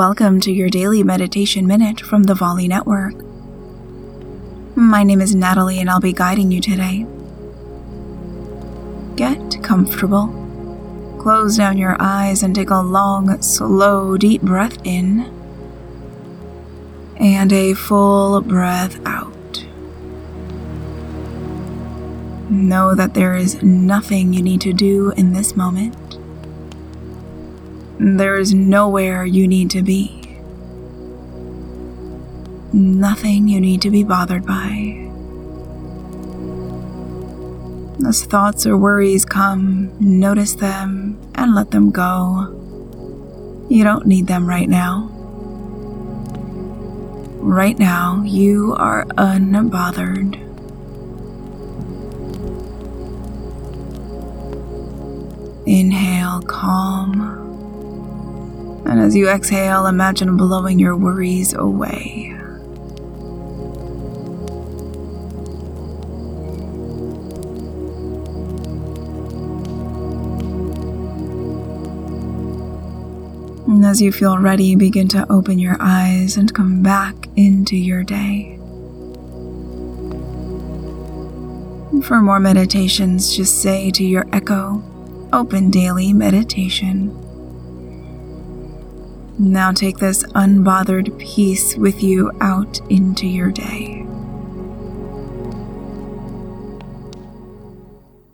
Welcome to your daily meditation minute from the Volley Network. My name is Natalie and I'll be guiding you today. Get comfortable. Close down your eyes and take a long, slow, deep breath in and a full breath out. Know that there is nothing you need to do in this moment. There is nowhere you need to be. Nothing you need to be bothered by. As thoughts or worries come, notice them and let them go. You don't need them right now. Right now, you are unbothered. Inhale, calm. And as you exhale, imagine blowing your worries away. And as you feel ready, begin to open your eyes and come back into your day. For more meditations, just say to your echo, Open Daily Meditation. Now take this unbothered peace with you out into your day.